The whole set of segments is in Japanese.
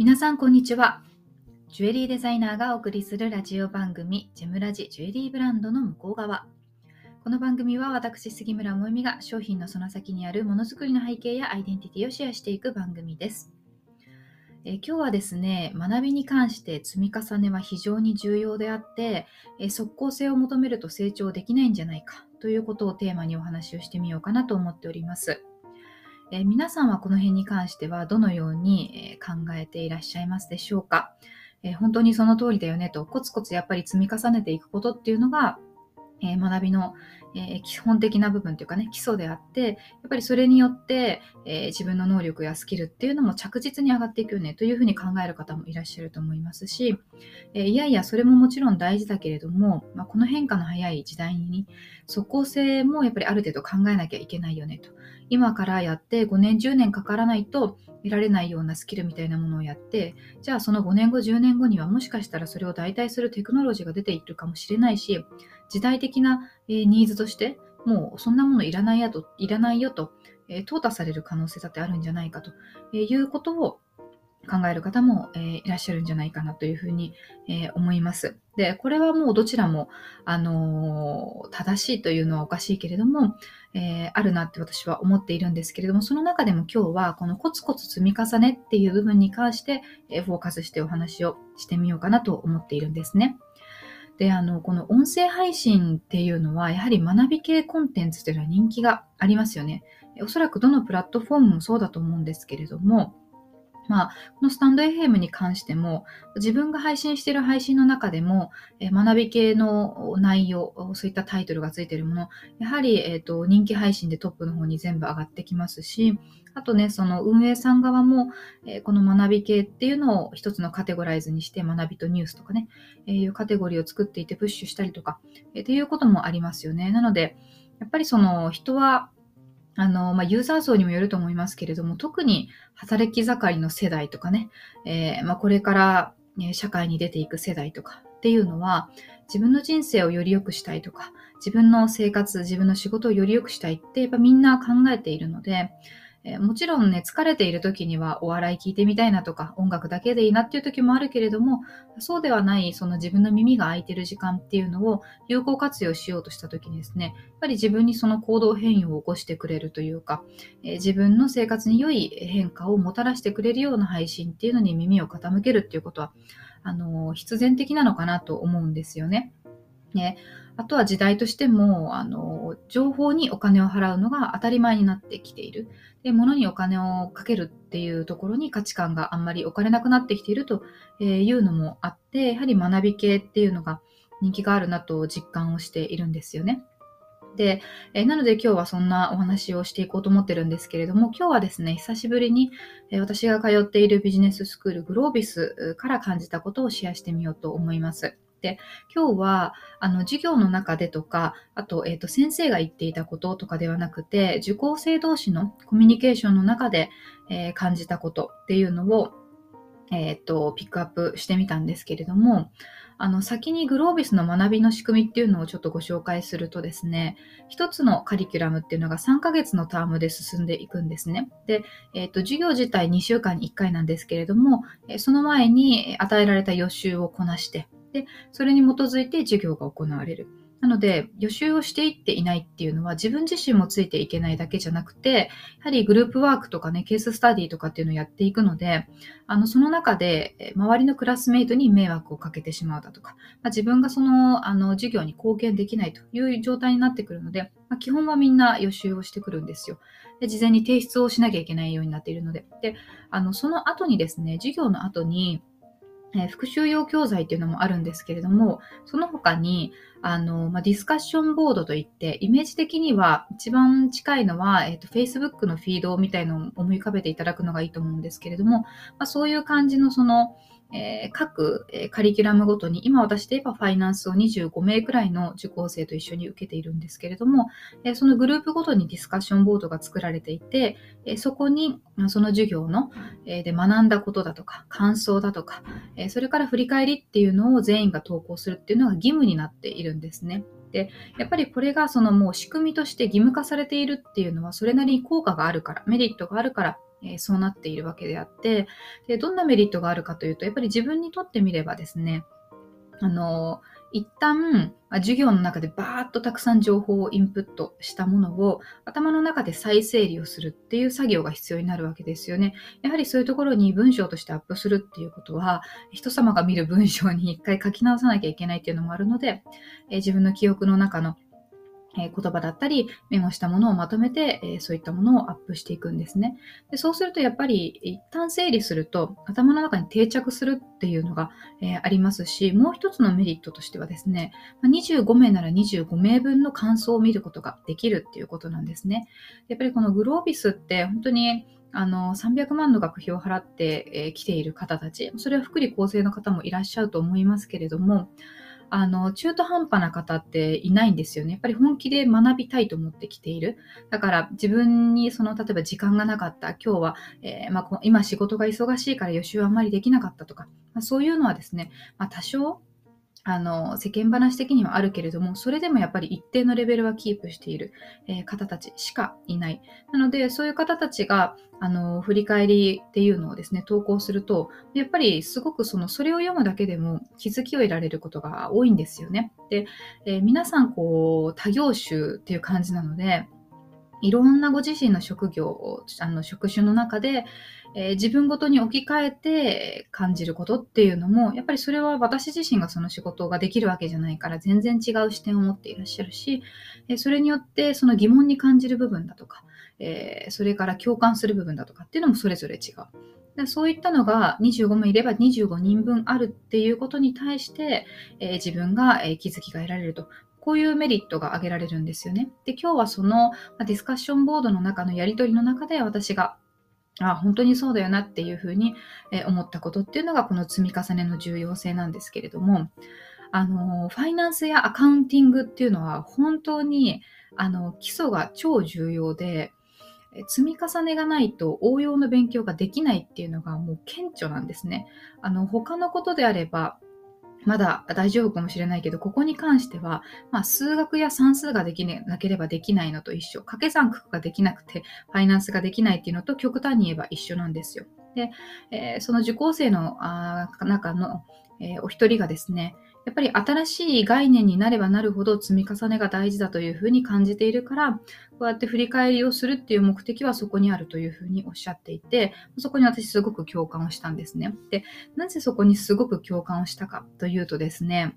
皆さんこんにちは。ジュエリーデザイナーがお送りするラジオ番組ジェムラジジュエリーブランドの向こう側。この番組は私杉村萌実が商品のその先にあるものづくりの背景やアイデンティティをシェアしていく番組です。え今日はですね学びに関して積み重ねは非常に重要であってえ即効性を求めると成長できないんじゃないかということをテーマにお話をしてみようかなと思っております。え皆さんはこの辺に関してはどのように、え考えていらっしゃいますでしょうか、え本当にその通りだよねとコツコツやっぱり積み重ねていくことっていうのが、え学びのえ、基本的な部分というかね、基礎であって、やっぱりそれによって、え、自分の能力やスキルっていうのも着実に上がっていくよねというふうに考える方もいらっしゃると思いますし、え、いやいや、それももちろん大事だけれども、まあ、この変化の早い時代に、即効性もやっぱりある程度考えなきゃいけないよねと。今からやって5年、10年かからないと得られないようなスキルみたいなものをやって、じゃあその5年後、10年後にはもしかしたらそれを代替するテクノロジーが出ているかもしれないし、時代的な、えニーズとして、もうそんなものいらないやと、いらないよと、え、淘汰される可能性だってあるんじゃないかということを考える方も、えー、いらっしゃるんじゃないかなというふうに、えー、思います。で、これはもうどちらも、あのー、正しいというのはおかしいけれども、えー、あるなって私は思っているんですけれども、その中でも今日はこのコツコツ積み重ねっていう部分に関して、えフォーカスしてお話をしてみようかなと思っているんですね。で、あの、この音声配信っていうのは、やはり学び系コンテンツというのは人気がありますよね。おそらくどのプラットフォームもそうだと思うんですけれども、まあ、このスタンド FM に関しても、自分が配信している配信の中でも、え学び系の内容、そういったタイトルがついているもの、やはり、えーと、人気配信でトップの方に全部上がってきますし、あとね、その運営さん側も、えー、この学び系っていうのを一つのカテゴライズにして、学びとニュースとかね、えー、いうカテゴリーを作っていてプッシュしたりとか、えー、っていうこともありますよね。なので、やっぱりその人は、あの、まあ、ユーザー層にもよると思いますけれども、特に働き盛りの世代とかね、えー、まあ、これから、ね、社会に出ていく世代とかっていうのは、自分の人生をより良くしたいとか、自分の生活、自分の仕事をより良くしたいって、やっぱみんな考えているので、えー、もちろんね、疲れている時にはお笑い聞いてみたいなとか、音楽だけでいいなっていう時もあるけれども、そうではない、その自分の耳が開いてる時間っていうのを有効活用しようとした時にですね、やっぱり自分にその行動変容を起こしてくれるというか、えー、自分の生活に良い変化をもたらしてくれるような配信っていうのに耳を傾けるっていうことは、あの、必然的なのかなと思うんですよね。ね、あとは時代としても、あの、情報にお金を払うのが当たり前になってきている。で、物にお金をかけるっていうところに価値観があんまり置かれなくなってきているというのもあって、やはり学び系っていうのが人気があるなと実感をしているんですよね。で、えなので今日はそんなお話をしていこうと思ってるんですけれども、今日はですね、久しぶりに、え私が通っているビジネススクールグロービスから感じたことをシェアしてみようと思います。で、今日は、あの、授業の中でとか、あと、えっ、ー、と、先生が言っていたこととかではなくて、受講生同士のコミュニケーションの中で、えー、感じたことっていうのを、えっ、ー、と、ピックアップしてみたんですけれども、あの、先にグロービスの学びの仕組みっていうのをちょっとご紹介するとですね、一つのカリキュラムっていうのが3ヶ月のタームで進んでいくんですね。で、えっ、ー、と、授業自体2週間に1回なんですけれども、その前に与えられた予習をこなして、で、それに基づいて授業が行われる。なので、予習をしていっていないっていうのは自分自身もついていけないだけじゃなくて、やはりグループワークとかね、ケーススタディとかっていうのをやっていくので、あの、その中で周りのクラスメイトに迷惑をかけてしまうだとか、まあ、自分がその、あの、授業に貢献できないという状態になってくるので、まあ、基本はみんな予習をしてくるんですよ。で、事前に提出をしなきゃいけないようになっているので。で、あの、その後にですね、授業の後に、えー、復習用教材っていうのもあるんですけれども、その他に、あの、まあ、ディスカッションボードといって、イメージ的には一番近いのは、えっ、ー、と、Facebook のフィードみたいのを思い浮かべていただくのがいいと思うんですけれども、まあ、そういう感じのその、えー、各、カリキュラムごとに、今私で言えばファイナンスを25名くらいの受講生と一緒に受けているんですけれども、えー、そのグループごとにディスカッションボードが作られていて、えそこにその授業の、えで学んだことだとか、感想だとか、えそれから振り返りっていうのを全員が投稿するっていうのが義務になっているんですね。で、やっぱりこれがそのもう仕組みとして義務化されているっていうのは、それなりに効果があるから、メリットがあるから、えー、そうなっているわけであってで、どんなメリットがあるかというと、やっぱり自分にとってみればですね、あの一旦授業の中でバーッとたくさん情報をインプットしたものを頭の中で再整理をするっていう作業が必要になるわけですよね。やはりそういうところに文章としてアップするっていうことは人様が見る文章に一回書き直さなきゃいけないっていうのもあるので、え自分の記憶の中の言葉だったり、メモしたものをまとめて、そういったものをアップしていくんですね。でそうすると、やっぱり一旦整理すると、頭の中に定着するっていうのが、え、ありますし、もう一つのメリットとしてはですね、25名なら25名分の感想を見ることができるっていうことなんですね。やっぱりこのグロービスって本当にあの300万の学費を払ってき、えー、ている方たち、それは福利厚生の方もいらっしゃると思いますけれども、あの、中途半端な方っていないんですよね。やっぱり本気で学びたいと思ってきている。だから自分にその、例えば時間がなかった、今日は、えー、まあ、今仕事が忙しいから予習あんまりできなかったとか、まあ、そういうのはですね、まあ、多少あの世間話的にはあるけれどもそれでもやっぱり一定のレベルはキープしている、えー、方たちしかいない。なのでそういう方たちがあの振り返りっていうのをですね投稿するとやっぱりすごくそのそれを読むだけでも気づきを得られることが多いんですよね。で、えー、皆さんこう多業種っていう感じなのでいろんなご自身の職業あの職種の中でえー、自分ごとに置き換えて感じることっていうのも、やっぱりそれは私自身がその仕事ができるわけじゃないから全然違う視点を持っていらっしゃるし、えー、それによってその疑問に感じる部分だとか、えー、それから共感する部分だとかっていうのもそれぞれ違う。そういったのが25名いれば25人分あるっていうことに対して、え、自分が、え、気づきが得られると。こういうメリットが挙げられるんですよね。で、今日はその、ディスカッションボードの中のやり取りの中で私があ本当にそうだよなっていうふうに思ったことっていうのがこの積み重ねの重要性なんですけれどもあのファイナンスやアカウンティングっていうのは本当にあの基礎が超重要で積み重ねがないと応用の勉強ができないっていうのがもう顕著なんですね。あの他のことであればまだ大丈夫かもしれないけど、ここに関しては、まあ、数学や算数ができなければできないのと一緒。掛け算九九ができなくて、ファイナンスができないっていうのと極端に言えば一緒なんですよ。で、えー、その受講生の中の、えー、お一人がですね、やっぱり新しい概念になればなるほど積み重ねが大事だというふうに感じているから、こうやって振り返りをするっていう目的はそこにあるというふうにおっしゃっていて、そこに私すごく共感をしたんですね。で、なぜそこにすごく共感をしたかというとですね、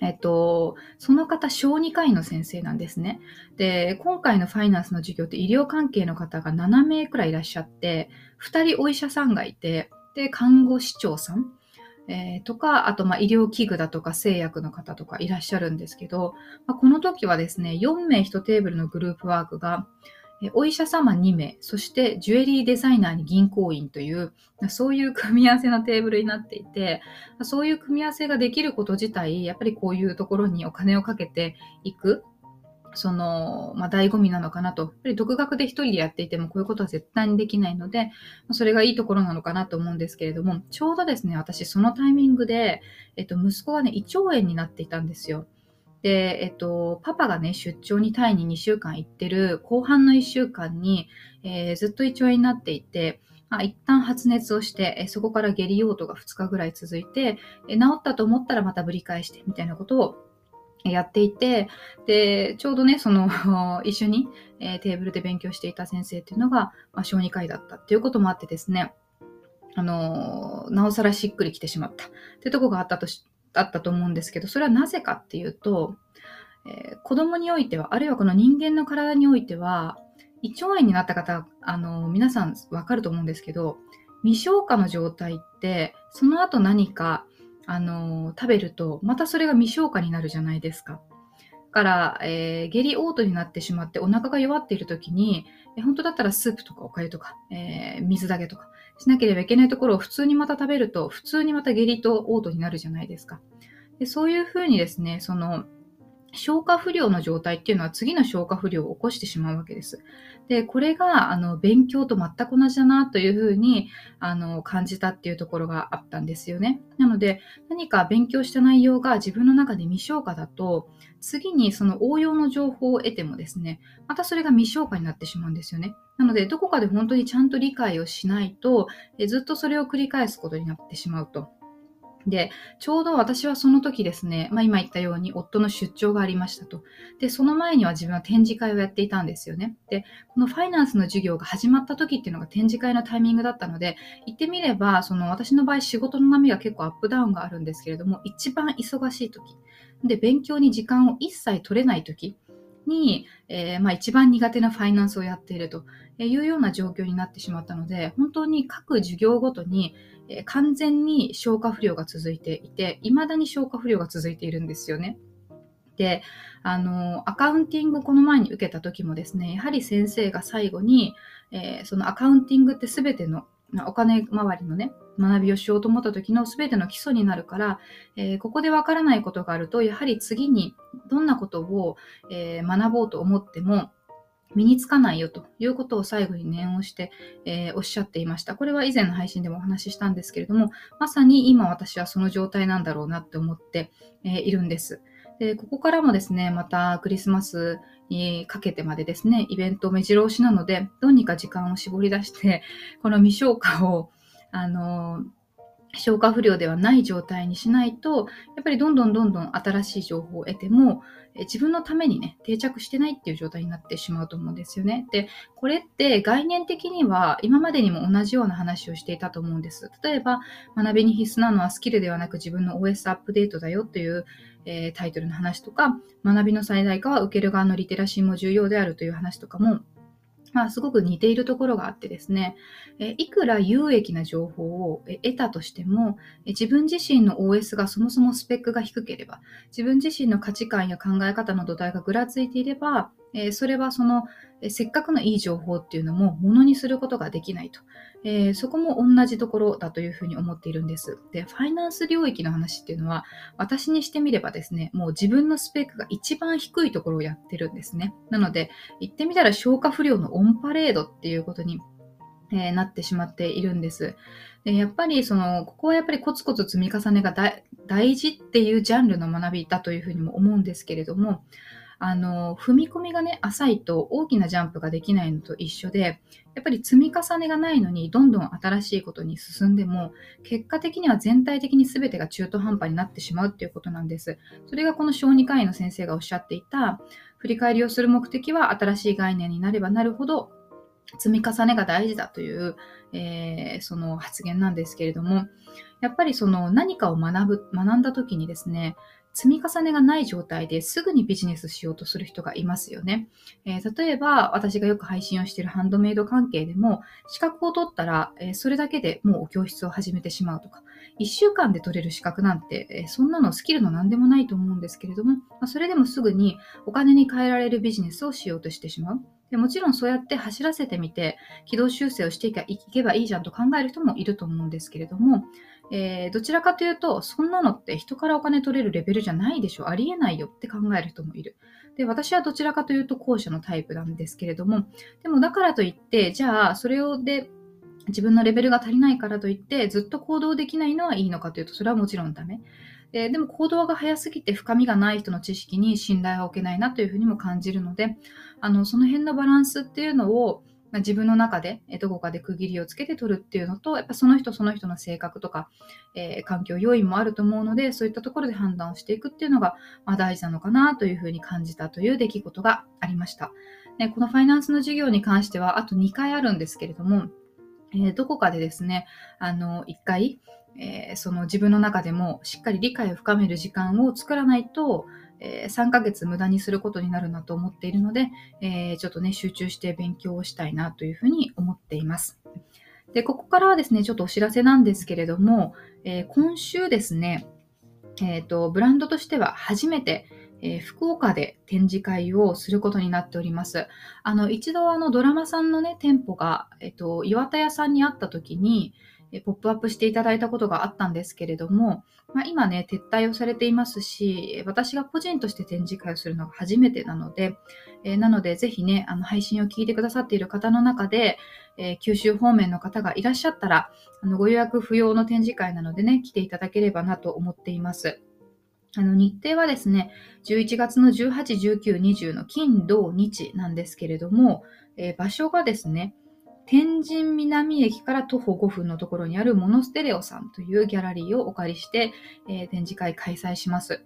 えっと、その方、小児科医の先生なんですね。で、今回のファイナンスの授業って医療関係の方が7名くらいいらっしゃって、2人お医者さんがいて、で、看護師長さん、えー、とか、あとま医療器具だとか製薬の方とかいらっしゃるんですけど、まあ、この時はですね、4名1テーブルのグループワークが、えお医者様2名、そしてジュエリーデザイナーに銀行員という、そういう組み合わせのテーブルになっていて、そういう組み合わせができること自体、やっぱりこういうところにお金をかけていく。その、まあ、醍醐味なのかなと。やっぱり独学で一人でやっていてもこういうことは絶対にできないので、それがいいところなのかなと思うんですけれども、ちょうどですね、私そのタイミングで、えっと、息子がね、胃腸炎になっていたんですよ。で、えっと、パパがね、出張にタイに2週間行ってる後半の1週間に、えー、ずっと胃腸炎になっていて、まあ、一旦発熱をして、えそこから下痢嘔吐が2日ぐらい続いて、え治ったと思ったらまたぶり返してみたいなことをやっていて、で、ちょうどね、その 一緒に、えー、テーブルで勉強していた先生っていうのが、まあ、小児科医だったっていうこともあってですね、あのなおさらしっくりきてしまった。っていうところがあったとし、あったと思うんですけど、それはなぜかっていうと、えー、子供においては、あるいはこの人間の体においては、胃腸炎になった方、あの皆さんわかると思うんですけど、未消化の状態って、その後何かあの食べるとまたそれが未消化になるじゃないですか。から、えー、下痢嘔吐になってしまってお腹が弱っている時に、え本当だったらスープとかおかゆとか、えー、水だけとかしなければいけないところを普通にまた食べると普通にまた下痢と嘔吐になるじゃないですか。でそういうふうにですねその消化不良の状態っていうのは次の消化不良を起こしてしまうわけです。で、これが、あの、勉強と全く同じだなというふうに、あの、感じたっていうところがあったんですよね。なので、何か勉強した内容が自分の中で未消化だと、次にその応用の情報を得てもですね、またそれが未消化になってしまうんですよね。なので、どこかで本当にちゃんと理解をしないと、ずっとそれを繰り返すことになってしまうと。で、ちょうど私はその時ですね、まあ、今言ったように夫の出張がありましたと。で、その前には自分は展示会をやっていたんですよね。で、このファイナンスの授業が始まった時っていうのが展示会のタイミングだったので、言ってみれば、その私の場合仕事の波が結構アップダウンがあるんですけれども、一番忙しい時。で、勉強に時間を一切取れない時。に、えー、まあ、一番苦手なファイナンスをやっているというような状況になってしまったので、本当に各授業ごとにえー、完全に消化不良が続いていて、未だに消化不良が続いているんですよね。で、あの、アカウンティングこの前に受けた時もですね、やはり先生が最後に、えー、そのアカウンティングって全てのお金周りのね、学びをしようと思った時の全ての基礎になるから、えー、ここでわからないことがあると、やはり次にどんなことを、えー、学ぼうと思っても、身につかないよということを最後に念をして、えー、おっしゃっていました。これは以前の配信でもお話ししたんですけれども、まさに今私はその状態なんだろうなって思って、えー、いるんです。で、ここからもですね、またクリスマスにかけてまでですね、イベント目白押しなので、どうにか時間を絞り出して、この未消化を、あのー消化不良ではない状態にしないと、やっぱりどんどんどんどん新しい情報を得ても、自分のためにね、定着してないっていう状態になってしまうと思うんですよね。で、これって概念的には今までにも同じような話をしていたと思うんです。例えば、学びに必須なのはスキルではなく自分の OS アップデートだよという、えー、タイトルの話とか、学びの最大化は受ける側のリテラシーも重要であるという話とかもまあ、すごく似ているところがあってですね、えいくら有益な情報を得たとしても、自分自身の OS がそもそもスペックが低ければ、自分自身の価値観や考え方の土台がぐらついていれば、えそれはその、えせっかくのいい情報っていうのもものにすることができないと、えー、そこも同じところだというふうに思っているんです。で、ファイナンス領域の話っていうのは、私にしてみればですね、もう自分のスペックが一番低いところをやってるんですね。なので、言ってみたら消化不良のオンパレードっていうことにえー、なってしまっているんです。でやっぱりその、ここはやっぱりコツコツ積み重ねが大事っていうジャンルの学びだというふうにも思うんですけれども、あの、踏み込みがね、浅いと大きなジャンプができないのと一緒で、やっぱり積み重ねがないのに、どんどん新しいことに進んでも、結果的には全体的に全てが中途半端になってしまうっていうことなんです。それがこの小児科医の先生がおっしゃっていた、振り返りをする目的は新しい概念になればなるほど、積み重ねが大事だという、えー、その発言なんですけれども、やっぱりその何かを学ぶ、学んだ時にですね、積み重ねがない状態ですぐにビジネスしようとする人がいますよね。えー、例えば、私がよく配信をしているハンドメイド関係でも、資格を取ったら、えー、それだけでもう教室を始めてしまうとか、1週間で取れる資格なんて、えー、そんなのスキルの何でもないと思うんですけれども、まあ、それでもすぐにお金に換えられるビジネスをしようとしてしまう。でもちろんそうやって走らせてみて、軌道修正をしていけばいいじゃんと考える人もいると思うんですけれども、えー、どちらかというと、そんなのって人からお金取れるレベルじゃないでしょ、ありえないよって考える人もいる。で、私はどちらかというと後者のタイプなんですけれども、でもだからといって、じゃあ、それをで、自分のレベルが足りないからといって、ずっと行動できないのはいいのかというと、それはもちろんダメ。えー、でも行動が早すぎて深みがない人の知識に信頼は置けないなというふうにも感じるので、あの、その辺のバランスっていうのを、まあ、自分の中でどこかで区切りをつけて取るっていうのと、やっぱその人その人の性格とか、えー、環境要因もあると思うので、そういったところで判断をしていくっていうのが、まあ、大事なのかなというふうに感じたという出来事がありました。でこのファイナンスの授業に関しては、あと2回あるんですけれども、えー、どこかでですね、あの、1回、えー、その自分の中でもしっかり理解を深める時間を作らないと、え、3ヶ月無駄にすることになるなと思っているので、えー、ちょっとね、集中して勉強をしたいなというふうに思っています。で、ここからはですね、ちょっとお知らせなんですけれども、えー、今週ですね、えっ、と、ブランドとしては初めて、えー、福岡で展示会をすることになっております。あの、一度あのドラマさんのね、店舗が、えっ、と、岩田屋さんにあった時に、えポップアップしていただいたことがあったんですけれども、まあ、今ね、撤退をされていますし、私が個人として展示会をするのが初めてなので、え、なのでぜひね、あの配信を聞いてくださっている方の中で、え、九州方面の方がいらっしゃったら、あのご予約不要の展示会なのでね、来ていただければなと思っています。あの日程はですね、11月の18、19、20の金、土、日なんですけれども、え、場所がですね、天神南駅から徒歩5分のところにあるモノステレオさんというギャラリーをお借りして、えー、展示会開催します。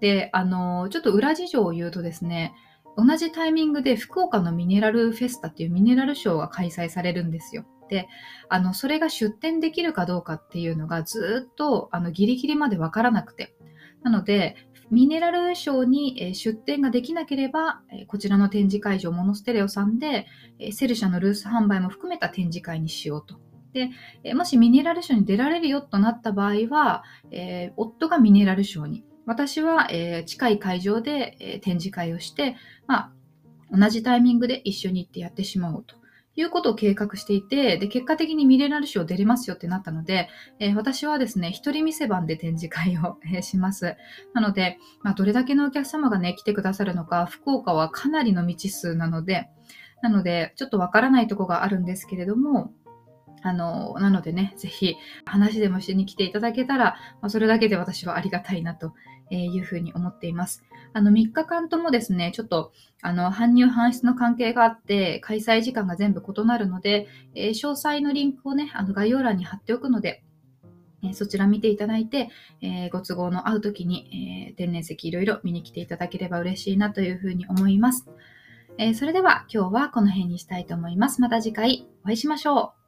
で、あのー、ちょっと裏事情を言うとですね、同じタイミングで福岡のミネラルフェスタっていうミネラルショーが開催されるんですよ。で、あの、それが出展できるかどうかっていうのがずっと、あの、ギリギリまでわからなくて。なので、ミネラルショーに出展ができなければ、こちらの展示会場、モノステレオさんで、セル社のルース販売も含めた展示会にしようと。で、もしミネラルショーに出られるよとなった場合は、夫がミネラルショーに、私は、近い会場で、展示会をして、まあ、同じタイミングで一緒に行ってやってしまおうと。いうことを計画していて、で、結果的にミレナル賞出れますよってなったので、えー、私はですね、一人店番で展示会を、えー、します。なので、まあ、どれだけのお客様がね、来てくださるのか、福岡はかなりの未知数なので、なので、ちょっとわからないとこがあるんですけれども、あの、なのでね、ぜひ話でもしに来ていただけたら、まあ、それだけで私はありがたいなというふうに思っています。あの、3日間ともですね、ちょっと、あの、搬入搬出の関係があって、開催時間が全部異なるので、えー、詳細のリンクをね、あの、概要欄に貼っておくので、えー、そちら見ていただいて、えー、ご都合の合う時に、え天然石いろいろ見に来ていただければ嬉しいなというふうに思います。えそれでは今日はこの辺にしたいと思います。また次回お会いしましょう。